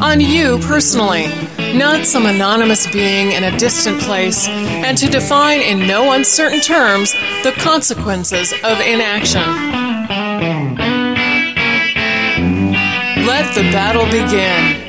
on you personally not some anonymous being in a distant place, and to define in no uncertain terms the consequences of inaction. Let the battle begin.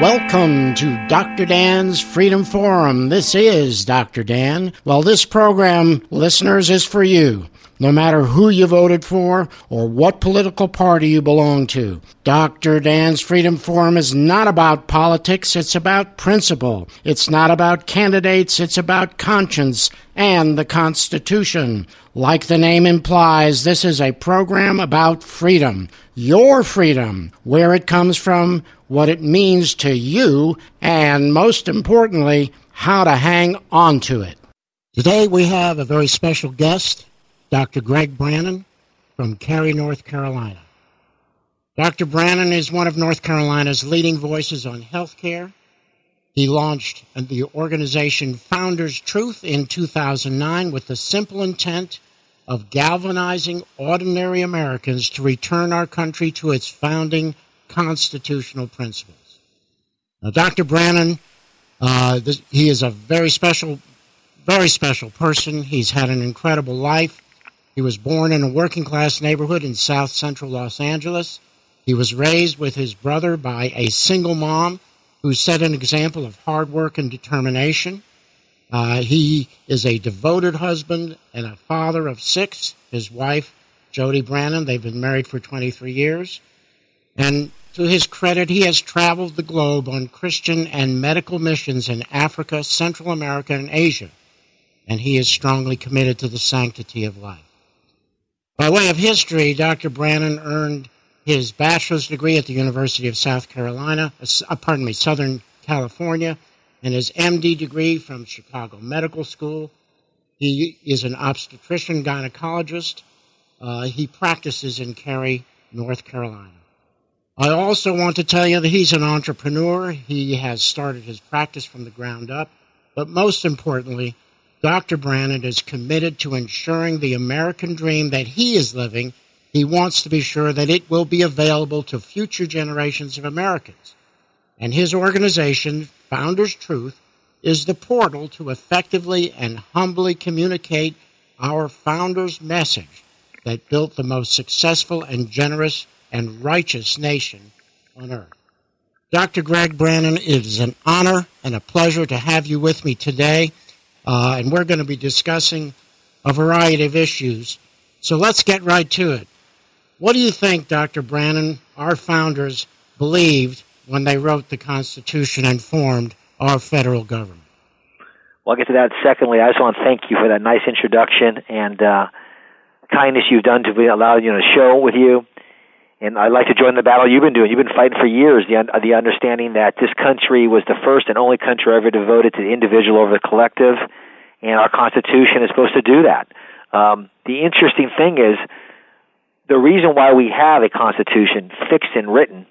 Welcome to Dr. Dan's Freedom Forum. This is Dr. Dan. Well, this program, listeners, is for you no matter who you voted for or what political party you belong to. Dr. Dan's Freedom Forum is not about politics, it's about principle. It's not about candidates, it's about conscience and the Constitution. Like the name implies, this is a program about freedom. Your freedom, where it comes from, what it means to you, and most importantly, how to hang on to it. Today we have a very special guest. Dr. Greg Brannon from Cary, North Carolina. Dr. Brannon is one of North Carolina's leading voices on healthcare. He launched the organization Founders Truth in 2009 with the simple intent of galvanizing ordinary Americans to return our country to its founding constitutional principles. Now, Dr. Brannon, uh, this, he is a very special, very special person. He's had an incredible life. He was born in a working class neighborhood in south central Los Angeles. He was raised with his brother by a single mom who set an example of hard work and determination. Uh, he is a devoted husband and a father of six. His wife, Jody Brannon, they've been married for 23 years. And to his credit, he has traveled the globe on Christian and medical missions in Africa, Central America, and Asia. And he is strongly committed to the sanctity of life. By way of history, Dr. Brannon earned his bachelor's degree at the University of South Carolina, uh, pardon me, Southern California, and his MD degree from Chicago Medical School. He is an obstetrician gynecologist. Uh, he practices in Cary, North Carolina. I also want to tell you that he's an entrepreneur. He has started his practice from the ground up. But most importantly, Dr. Brannon is committed to ensuring the American dream that he is living. He wants to be sure that it will be available to future generations of Americans. And his organization, Founders Truth, is the portal to effectively and humbly communicate our founders' message that built the most successful and generous and righteous nation on earth. Dr. Greg Brannon, it is an honor and a pleasure to have you with me today uh, and we're going to be discussing a variety of issues. So let's get right to it. What do you think, Dr. Brannon, our founders believed when they wrote the Constitution and formed our federal government? Well, I'll get to that secondly. I just want to thank you for that nice introduction and uh, kindness you've done to be allowed you know to show with you. And I'd like to join the battle you've been doing. You've been fighting for years the the understanding that this country was the first and only country ever devoted to the individual over the collective, and our Constitution is supposed to do that. Um, the interesting thing is the reason why we have a Constitution fixed and written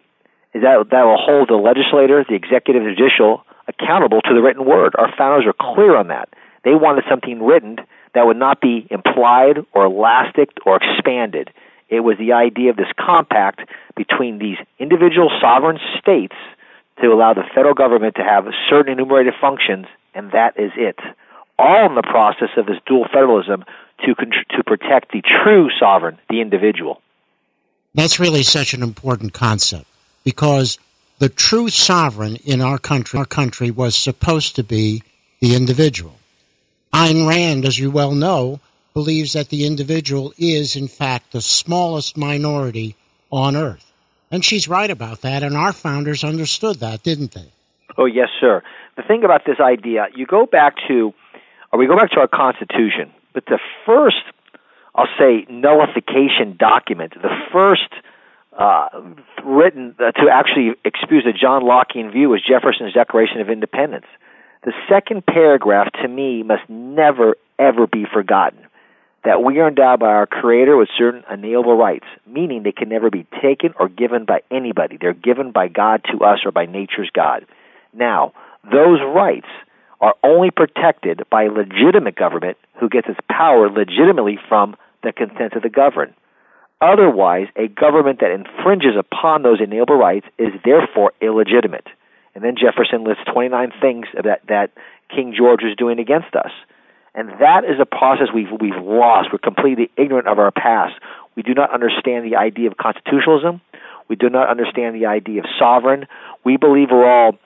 is that that will hold the legislator, the executive, the judicial accountable to the written word. Our founders are clear on that. They wanted something written that would not be implied or elastic or expanded. It was the idea of this compact between these individual sovereign states to allow the federal government to have certain enumerated functions, and that is it. All in the process of this dual federalism to to protect the true sovereign, the individual. That's really such an important concept because the true sovereign in our country, our country was supposed to be the individual. Ayn Rand, as you well know, believes that the individual is, in fact, the smallest minority on earth. And she's right about that, and our founders understood that, didn't they? Oh, yes, sir. The thing about this idea, you go back to, or we go back to our Constitution, but the first, I'll say, nullification document, the first uh, written uh, to actually excuse the John Lockean view was Jefferson's Declaration of Independence. The second paragraph, to me, must never, ever be forgotten that we are endowed by our Creator with certain inalienable rights, meaning they can never be taken or given by anybody. They're given by God to us or by nature's God. Now, those rights are only protected by legitimate government who gets its power legitimately from the consent of the governed. Otherwise, a government that infringes upon those inalienable rights is therefore illegitimate. And then Jefferson lists 29 things that, that King George was doing against us. And that is a process we've, we've lost. We're completely ignorant of our past. We do not understand the idea of constitutionalism. We do not understand the idea of sovereign. We believe we're all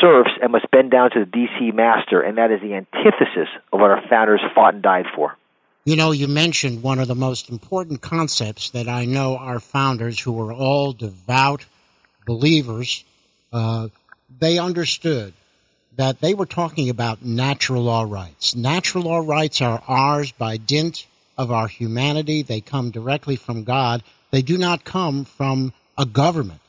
serfs and must bend down to the DC master, and that is the antithesis of what our founders fought and died for. You know, you mentioned one of the most important concepts that I know our founders, who were all devout believers, uh, they understood that they were talking about natural law rights. Natural law rights are ours by dint of our humanity. They come directly from God. They do not come from a government.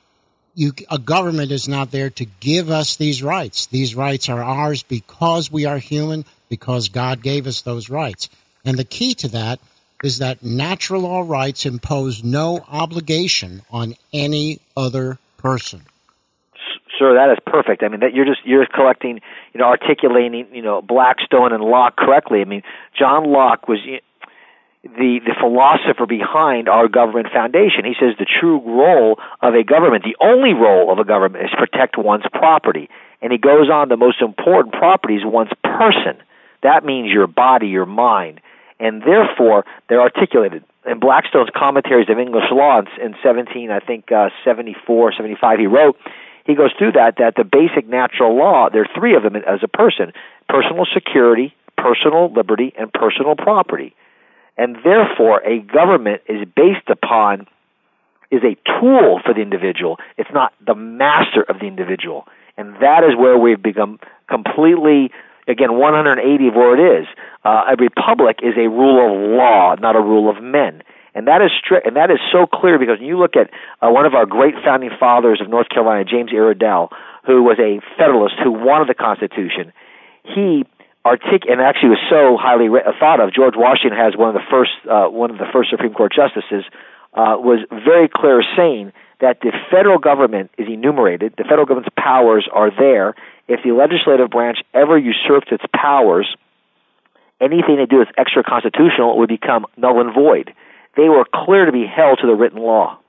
You, a government is not there to give us these rights. These rights are ours because we are human, because God gave us those rights. And the key to that is that natural law rights impose no obligation on any other person sir, that is perfect. I mean, that you're just you're collecting, you know, articulating, you know, Blackstone and Locke correctly. I mean, John Locke was the the philosopher behind our government foundation. He says the true role of a government, the only role of a government, is protect one's property. And he goes on, the most important property is one's person. That means your body, your mind, and therefore they're articulated. In Blackstone's commentaries of English law in 17, I think uh, 74, 75, he wrote he goes through that that the basic natural law there are three of them as a person personal security personal liberty and personal property. And therefore a government is based upon is a tool for the individual it's not the master of the individual. And that is where we've become completely again 180 of where it is. Uh, a republic is a rule of law not a rule of men and that is strict, and that is so clear because when you look at uh, one of our great founding fathers of North Carolina, James Iredell, who was a Federalist who wanted the Constitution, he artic and actually was so highly re- thought of. George Washington has one of the first uh, one of the first Supreme Court justices uh, was very clear saying that the federal government is enumerated. The federal government's powers are there. If the legislative branch ever usurps its powers, anything they do that's extra constitutional would become null and void they were clear to be held to the written law.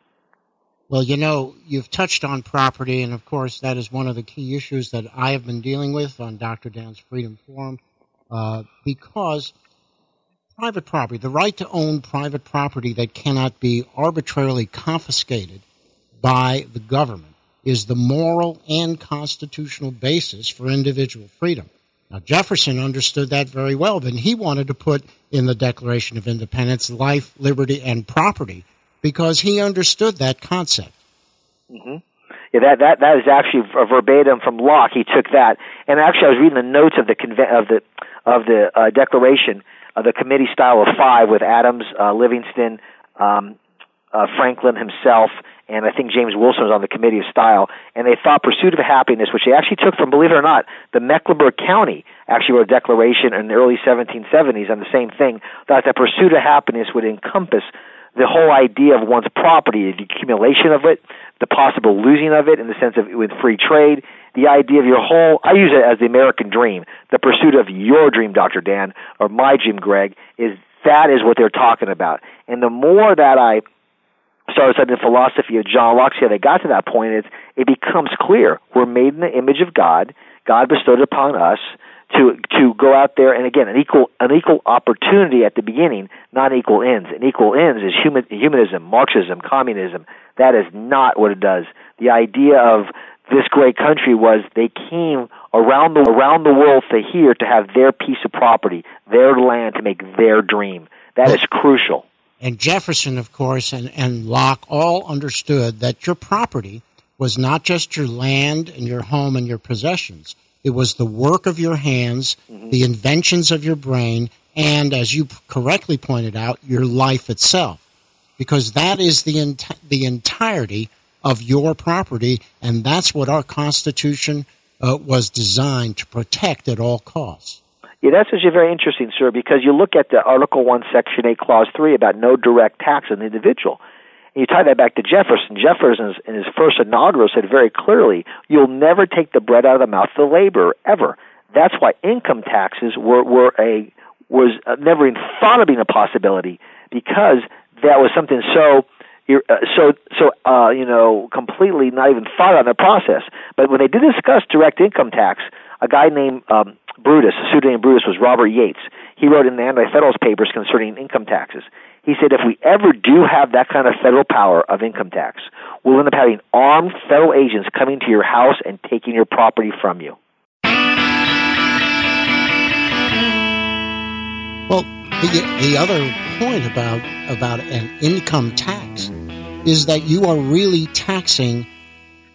Well, you know, you've touched on property, and of course, that is one of the key issues that I have been dealing with on Dr. Dan's Freedom Forum, uh, because private property, the right to own private property that cannot be arbitrarily confiscated by the government, is the moral and constitutional basis for individual freedom. Now, Jefferson understood that very well, and he wanted to put in the Declaration of Independence life, liberty, and property because he understood that concept. Mm-hmm. Yeah, that that that is actually a verbatim from Locke. He took that, and actually, I was reading the notes of the conve- of the of the uh, Declaration, of the committee style of five with Adams, uh, Livingston, um, uh, Franklin himself, and I think James Wilson was on the committee of style, and they thought pursuit of happiness, which they actually took from, believe it or not, the Mecklenburg County actually wrote a declaration in the early 1770s on the same thing, thought that pursuit of happiness would encompass the whole idea of one's property, the accumulation of it, the possible losing of it in the sense of with free trade, the idea of your whole, I use it as the American dream, the pursuit of your dream, Dr. Dan, or my dream, Greg, is that is what they're talking about. And the more that I started studying the philosophy of John Locke, how they got to that point is it becomes clear we're made in the image of God. God bestowed upon us to to go out there and again an equal an equal opportunity at the beginning, not equal ends. And equal ends is human, humanism, Marxism, communism. That is not what it does. The idea of this great country was they came around the around the world to here to have their piece of property, their land to make their dream. That is crucial. And Jefferson, of course, and, and Locke all understood that your property was not just your land and your home and your possessions. It was the work of your hands, mm-hmm. the inventions of your brain, and as you correctly pointed out, your life itself. Because that is the, ent- the entirety of your property, and that's what our Constitution uh, was designed to protect at all costs. Yeah, that's actually very interesting, sir, because you look at the Article 1, Section 8, Clause 3 about no direct tax on the individual. And you tie that back to Jefferson. Jefferson, in his first inaugural, said very clearly, you'll never take the bread out of the mouth of the laborer, ever. That's why income taxes were, were a was uh, never even thought of being a possibility because that was something so uh, so so uh, you know completely not even thought on the process. But when they did discuss direct income tax, a guy named um, Brutus, a pseudonym Brutus was Robert Yates. He wrote in the Anti-Federalist Papers concerning income taxes. He said if we ever do have that kind of federal power of income tax, we'll end up having armed federal agents coming to your house and taking your property from you. Well, the, the other point about about an income tax is that you are really taxing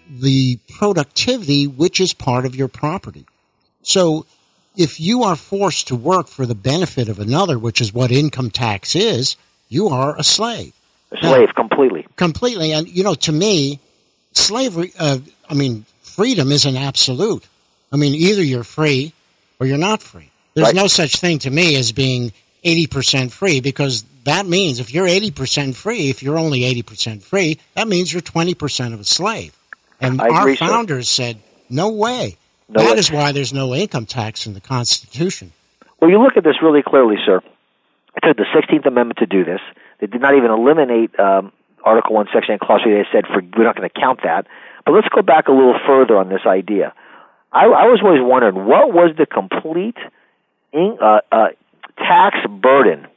the productivity which is part of your property. So if you are forced to work for the benefit of another, which is what income tax is, you are a slave. A slave, now, completely. Completely. And, you know, to me, slavery, uh, I mean, freedom is an absolute. I mean, either you're free or you're not free. There's right. no such thing to me as being 80% free because that means if you're 80% free, if you're only 80% free, that means you're 20% of a slave. And I our founders so. said, no way. No that is why there's no income tax in the Constitution. Well, you look at this really clearly, sir. It took the 16th Amendment to do this. They did not even eliminate um, Article 1, Section 8, Clause 3. They said, for, we're not going to count that. But let's go back a little further on this idea. I, I was always wondering, what was the complete in, uh, uh, tax burden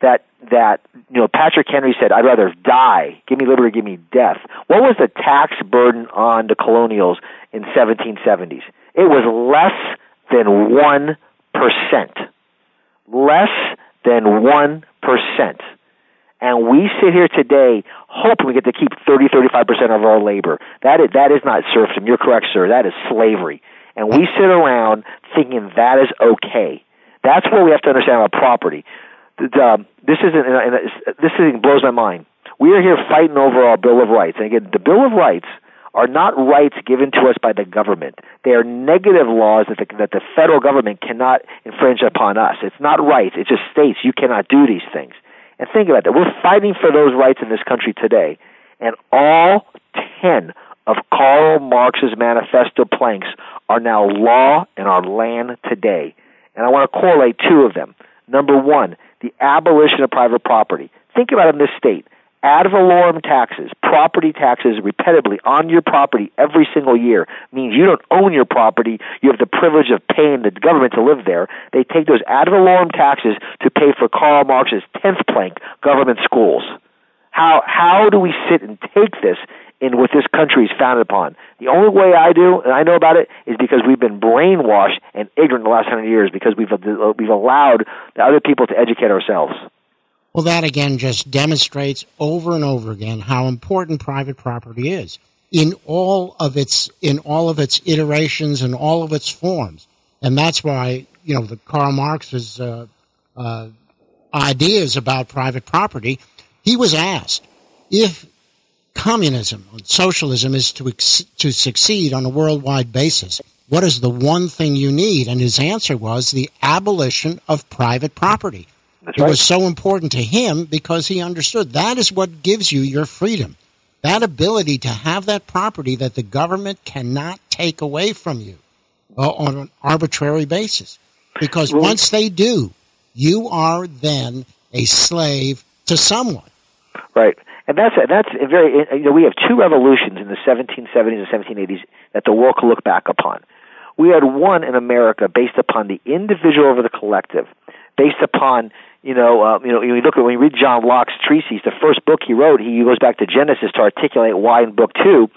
that that you know Patrick Henry said, "I'd rather die. Give me liberty, give me death." What was the tax burden on the colonials in 1770s? It was less than one percent. Less than one percent. And we sit here today hoping we get to keep 30, 35 percent of our labor. That is that is not serfdom. You're correct, sir. That is slavery. And we sit around thinking that is okay. That's what we have to understand about property. Um, this isn't. This thing blows my mind. We are here fighting over our Bill of Rights, and again, the Bill of Rights are not rights given to us by the government. They are negative laws that the, that the federal government cannot infringe upon us. It's not rights. It just states you cannot do these things. And think about that. We're fighting for those rights in this country today, and all ten of Karl Marx's manifesto planks are now law in our land today. And I want to correlate two of them. Number one, the abolition of private property. Think about it in this state. Ad valorem taxes, property taxes repetitively on your property every single year means you don't own your property. You have the privilege of paying the government to live there. They take those ad valorem taxes to pay for Karl Marx's 10th plank, government schools. How, how do we sit and take this in what this country is founded upon. The only way I do, and I know about it, is because we've been brainwashed and ignorant the last hundred years because we've we've allowed other people to educate ourselves. Well, that again just demonstrates over and over again how important private property is in all of its in all of its iterations and all of its forms, and that's why you know the Karl Marx's uh, uh, ideas about private property. He was asked if communism, socialism is to, ex- to succeed on a worldwide basis. What is the one thing you need? And his answer was the abolition of private property. That's it right. was so important to him because he understood that is what gives you your freedom. That ability to have that property that the government cannot take away from you uh, on an arbitrary basis. Because well, once they do, you are then a slave to someone. Right. And that's that's very you know we have two revolutions in the 1770s and 1780s that the world can look back upon. We had one in America based upon the individual over the collective, based upon you know uh, you know when you look at when you read John Locke's treatise, the first book he wrote, he goes back to Genesis to articulate why in book two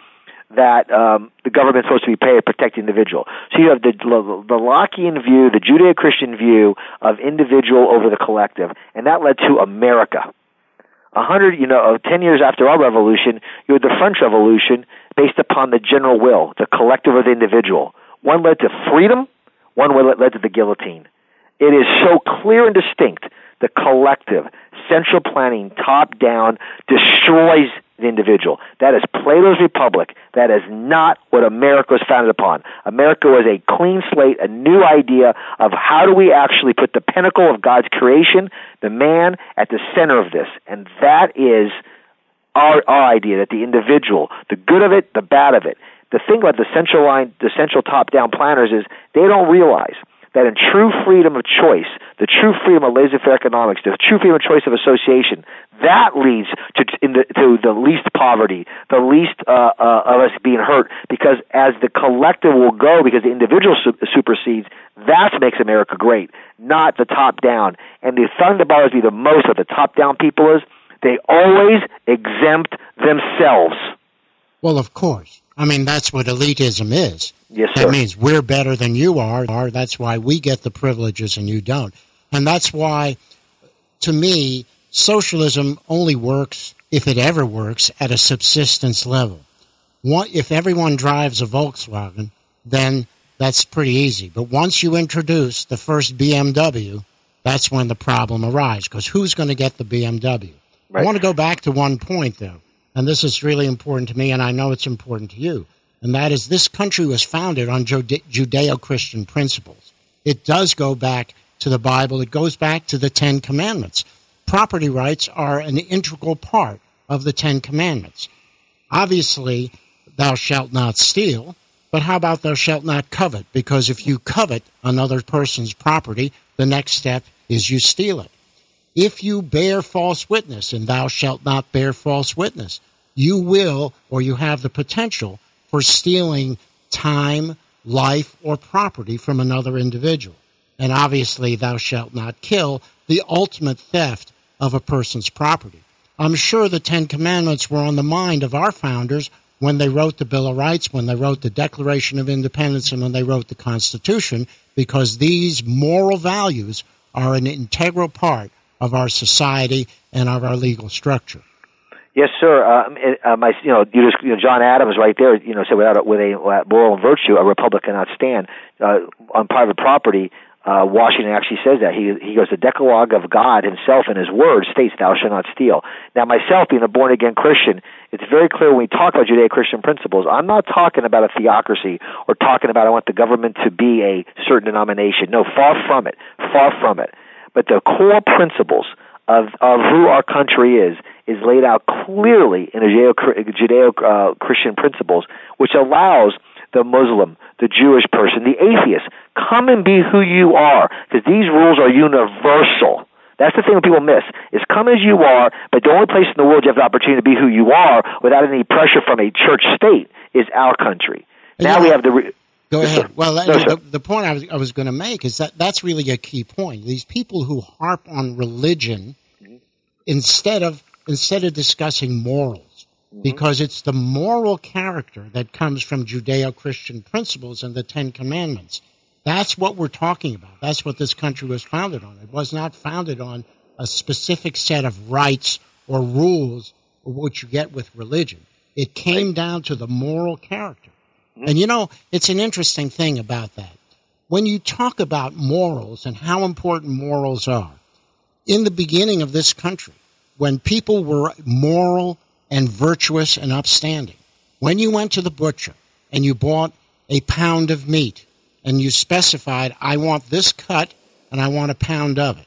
that um, the government's supposed to be paid to protect the individual. So you have the, the Lockean view, the Judeo-Christian view of individual over the collective, and that led to America A hundred, you know, uh, ten years after our revolution, you had the French Revolution based upon the general will, the collective of the individual. One led to freedom, one led to the guillotine. It is so clear and distinct. The collective, central planning, top down, destroys the individual. That is Plato's Republic. That is not what America was founded upon. America was a clean slate, a new idea of how do we actually put the pinnacle of God's creation, the man, at the center of this. And that is our, our idea that the individual, the good of it, the bad of it. The thing about the central line, the central top down planners is they don't realize that in true freedom of choice, the true freedom of laissez-faire economics, the true freedom of choice of association, that leads to the, to the least poverty, the least uh, uh, of us being hurt. Because as the collective will go, because the individual su- supersedes, that makes America great, not the top down. And the thing that bothers me the most of the top down people is they always exempt themselves. Well, of course. I mean, that's what elitism is. Yes, sir. That means we're better than you are. That's why we get the privileges and you don't. And that's why, to me, socialism only works, if it ever works, at a subsistence level. if everyone drives a Volkswagen, then that's pretty easy. But once you introduce the first BMW, that's when the problem arises. Because who's going to get the BMW? Right. I want to go back to one point, though and this is really important to me, and I know it's important to you, and that is this country was founded on Judeo Christian principles. It does go back to the Bible, it goes back to the Ten Commandments. Property rights are an integral part of the Ten Commandments. Obviously, thou shalt not steal, but how about thou shalt not covet? Because if you covet another person's property, the next step is you steal it. If you bear false witness, and thou shalt not bear false witness, you will or you have the potential for stealing time, life, or property from another individual. And obviously, thou shalt not kill, the ultimate theft of a person's property. I'm sure the Ten Commandments were on the mind of our founders when they wrote the Bill of Rights, when they wrote the Declaration of Independence, and when they wrote the Constitution, because these moral values are an integral part of our society and of our legal structure. Yes, sir. Uh, uh, my, you know, you just, you know, John Adams, right there, you know, said without a, with a uh, moral and virtue, a republic cannot stand. Uh, on private property, uh, Washington actually says that he he goes the Decalogue of God Himself in His Word states, "Thou shalt not steal." Now, myself being a born again Christian, it's very clear when we talk about Judeo Christian principles. I'm not talking about a theocracy or talking about I want the government to be a certain denomination. No, far from it, far from it but the core principles of, of who our country is is laid out clearly in the Judeo uh, Christian principles, which allows the Muslim, the Jewish person, the atheist, come and be who you are, because these rules are universal. That's the thing that people miss is come as you are, but the only place in the world you have the opportunity to be who you are without any pressure from a church state is our country. Now we have the re- Go ahead. Well, no, the, the, point I was, I was going to make is that that's really a key point. These people who harp on religion instead of instead of discussing morals, mm-hmm. because it's the moral character that comes from Judeo-Christian principles and the Ten Commandments. That's what we're talking about. That's what this country was founded on. It was not founded on a specific set of rights or rules, which you get with religion. It came down to the moral character. And you know, it's an interesting thing about that. When you talk about morals and how important morals are, in the beginning of this country, when people were moral and virtuous and upstanding, when you went to the butcher and you bought a pound of meat and you specified, I want this cut and I want a pound of it,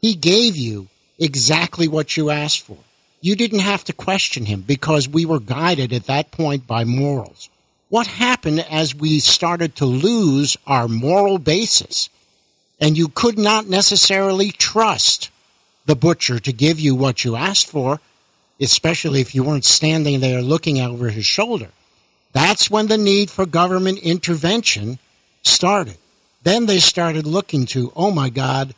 he gave you exactly what you asked for. You didn't have to question him because we were guided at that point by morals. What happened as we started to lose our moral basis? And you could not necessarily trust the butcher to give you what you asked for, especially if you weren't standing there looking over his shoulder. That's when the need for government intervention started. Then they started looking to, oh my God,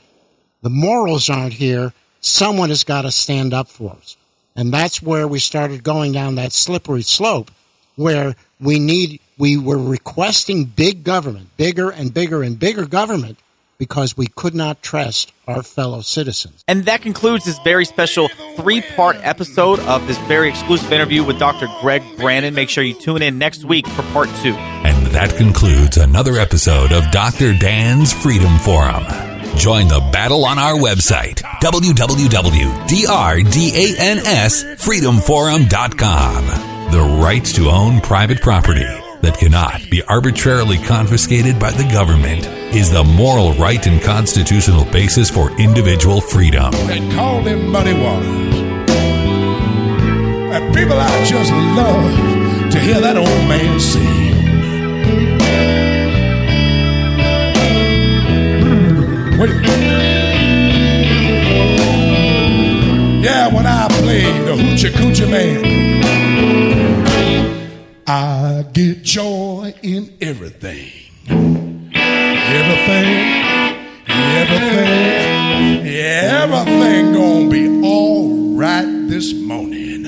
the morals aren't here. Someone has got to stand up for us. And that's where we started going down that slippery slope where we need we were requesting big government, bigger and bigger and bigger government, because we could not trust our fellow citizens. And that concludes this very special three part episode of this very exclusive interview with Dr. Greg Brannon. Make sure you tune in next week for part two. And that concludes another episode of Dr. Dan's Freedom Forum. Join the battle on our website, www.drdansfreedomforum.com. The right to own private property that cannot be arbitrarily confiscated by the government is the moral right and constitutional basis for individual freedom. And call them muddy waters. And people, I just love to hear that old man sing. Hmm, wait. Yeah, when I played the Hoochie Coochie Man. I get joy in everything. Everything, everything, everything gonna be all right this morning.